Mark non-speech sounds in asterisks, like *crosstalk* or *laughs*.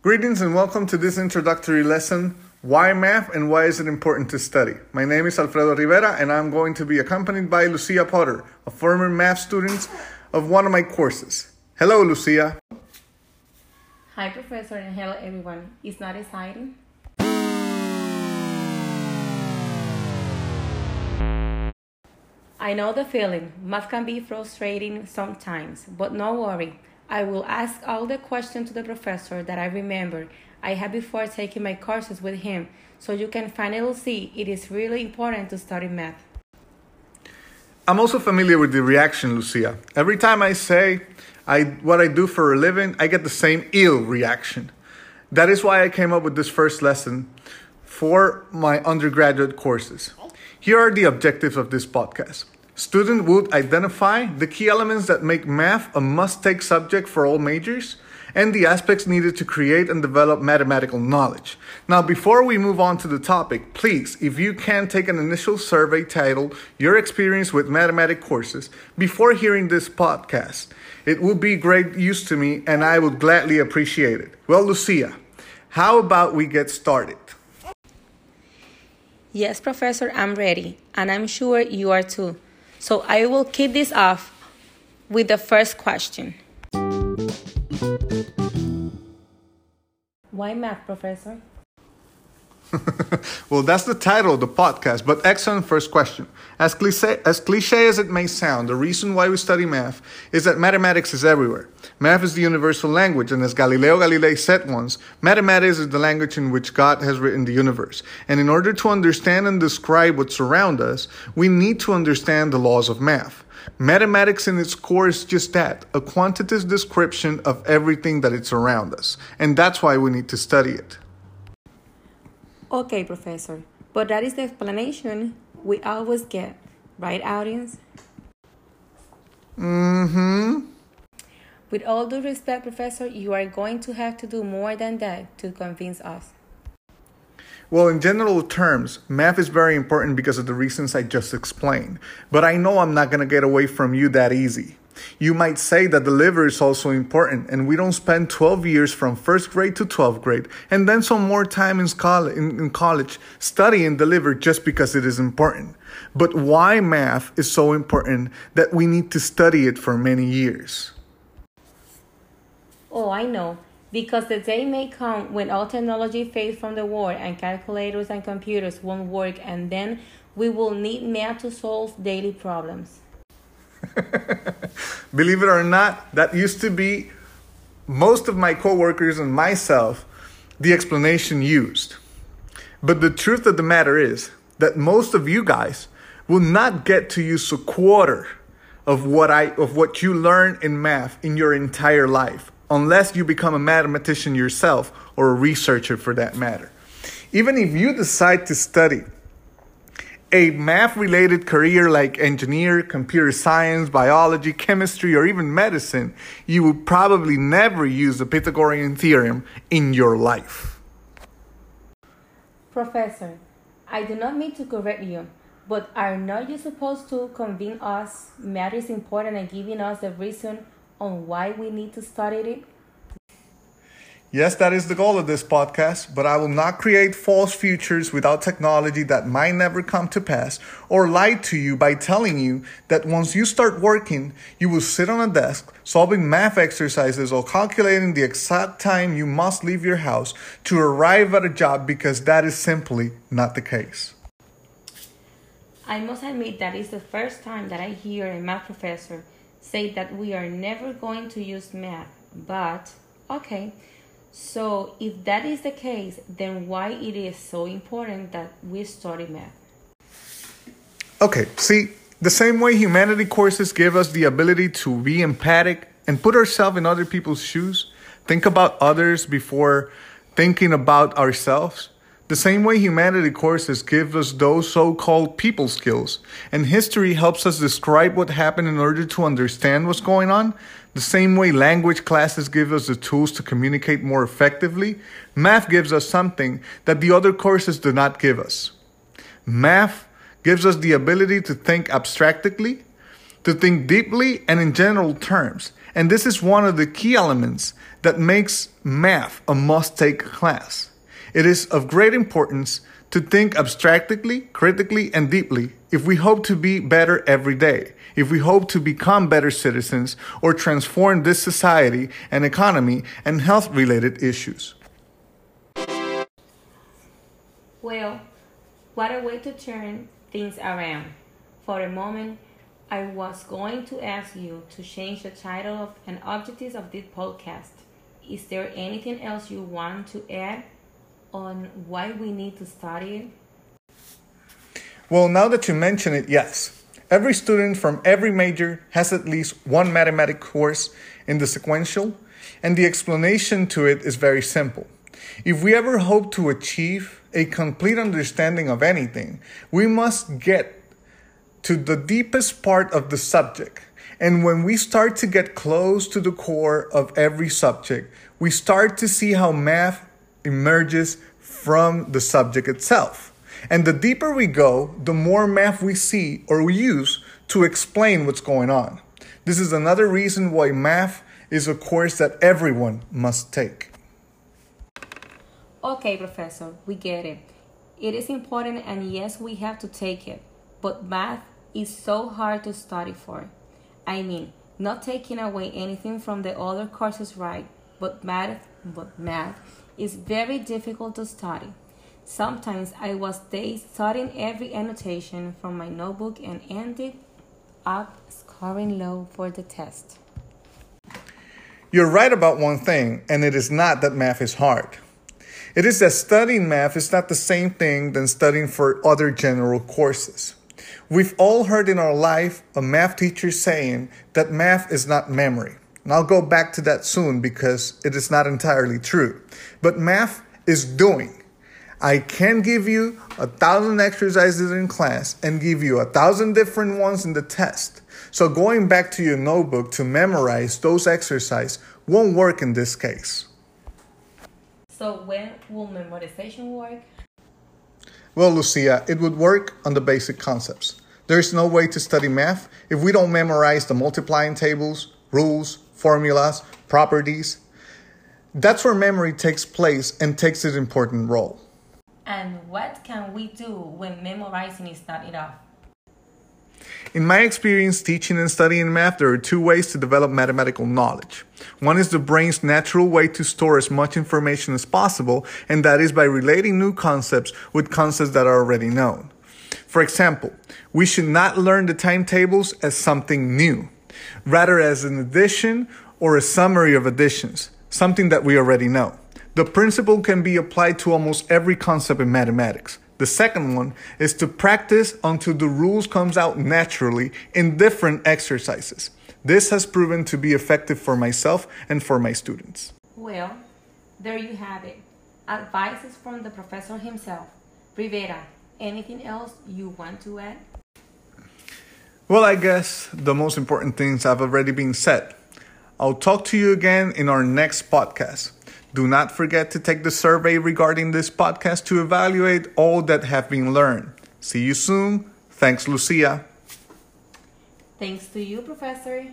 Greetings and welcome to this introductory lesson Why Math and Why is it Important to Study? My name is Alfredo Rivera and I'm going to be accompanied by Lucia Potter, a former math student of one of my courses. Hello, Lucia. Hi, Professor, and hello, everyone. It's not exciting? I know the feeling. Math can be frustrating sometimes, but no worry. I will ask all the questions to the professor that I remember I had before taking my courses with him, so you can finally see it is really important to study math. I'm also familiar with the reaction, Lucia. Every time I say I, what I do for a living, I get the same ill reaction. That is why I came up with this first lesson for my undergraduate courses. Here are the objectives of this podcast. Student would identify the key elements that make math a must take subject for all majors and the aspects needed to create and develop mathematical knowledge. Now, before we move on to the topic, please, if you can take an initial survey titled Your Experience with Mathematic Courses before hearing this podcast. It would be great use to me and I would gladly appreciate it. Well, Lucia, how about we get started? Yes, Professor, I'm ready, and I'm sure you are too. So I will kick this off with the first question. Why math, Professor? Well, that's the title of the podcast, but excellent first question. As cliche, as cliche as it may sound, the reason why we study math is that mathematics is everywhere. Math is the universal language, and as Galileo Galilei said once, mathematics is the language in which God has written the universe. And in order to understand and describe what surrounds us, we need to understand the laws of math. Mathematics in its core is just that a quantitative description of everything that is around us. And that's why we need to study it. Okay, Professor, but that is the explanation we always get, right, audience? Mm hmm. With all due respect, Professor, you are going to have to do more than that to convince us. Well, in general terms, math is very important because of the reasons I just explained. But I know I'm not going to get away from you that easy. You might say that the liver is also important, and we don't spend 12 years from first grade to 12th grade and then some more time in, college, in, in college studying the liver just because it is important. But why math is so important that we need to study it for many years? Oh, I know because the day may come when all technology fades from the world and calculators and computers won't work, and then we will need math to solve daily problems. *laughs* Believe it or not, that used to be most of my coworkers and myself the explanation used. But the truth of the matter is that most of you guys will not get to use a quarter of what I of what you learn in math in your entire life unless you become a mathematician yourself or a researcher for that matter. Even if you decide to study a math related career like engineer, computer science, biology, chemistry, or even medicine, you will probably never use the Pythagorean theorem in your life. Professor, I do not mean to correct you, but are not you supposed to convince us math is important and giving us the reason on why we need to study it? Yes, that is the goal of this podcast, but I will not create false futures without technology that might never come to pass or lie to you by telling you that once you start working, you will sit on a desk solving math exercises or calculating the exact time you must leave your house to arrive at a job because that is simply not the case. I must admit that is the first time that I hear a math professor say that we are never going to use math, but okay. So, if that is the case, then why it is so important that we study math? Okay, see, the same way humanity courses give us the ability to be empathic and put ourselves in other people's shoes, think about others before thinking about ourselves. The same way humanity courses give us those so called people skills, and history helps us describe what happened in order to understand what's going on, the same way language classes give us the tools to communicate more effectively, math gives us something that the other courses do not give us. Math gives us the ability to think abstractly, to think deeply, and in general terms. And this is one of the key elements that makes math a must take class. It is of great importance to think abstractly, critically, and deeply if we hope to be better every day, if we hope to become better citizens or transform this society and economy and health related issues. Well, what a way to turn things around. For a moment, I was going to ask you to change the title of and objectives of this podcast. Is there anything else you want to add on why we need to study? Well, now that you mention it, yes. Every student from every major has at least one mathematics course in the sequential, and the explanation to it is very simple. If we ever hope to achieve a complete understanding of anything, we must get to the deepest part of the subject. And when we start to get close to the core of every subject, we start to see how math emerges from the subject itself. And the deeper we go, the more math we see or we use to explain what's going on. This is another reason why math is a course that everyone must take. Okay, Professor, we get it. It is important, and yes, we have to take it. But math is so hard to study for. I mean, not taking away anything from the other courses, right? But math, but math is very difficult to study. Sometimes I was days studying every annotation from my notebook and ended up scoring low for the test. You're right about one thing, and it is not that math is hard. It is that studying math is not the same thing than studying for other general courses. We've all heard in our life a math teacher saying that math is not memory. And I'll go back to that soon because it is not entirely true. But math is doing. I can give you a thousand exercises in class and give you a thousand different ones in the test. So going back to your notebook to memorize those exercises won't work in this case. So when will memorization work? Well, Lucia, it would work on the basic concepts. There's no way to study math if we don't memorize the multiplying tables, rules, formulas, properties. That's where memory takes place and takes its important role. And what can we do when memorizing is not enough? In my experience teaching and studying math, there are two ways to develop mathematical knowledge. One is the brain's natural way to store as much information as possible, and that is by relating new concepts with concepts that are already known. For example, we should not learn the timetables as something new, rather as an addition or a summary of additions, something that we already know. The principle can be applied to almost every concept in mathematics. The second one is to practice until the rules comes out naturally in different exercises. This has proven to be effective for myself and for my students. Well, there you have it. Advices from the professor himself. Rivera, anything else you want to add? Well, I guess the most important things have already been said. I'll talk to you again in our next podcast. Do not forget to take the survey regarding this podcast to evaluate all that have been learned. See you soon. Thanks, Lucia. Thanks to you, Professor.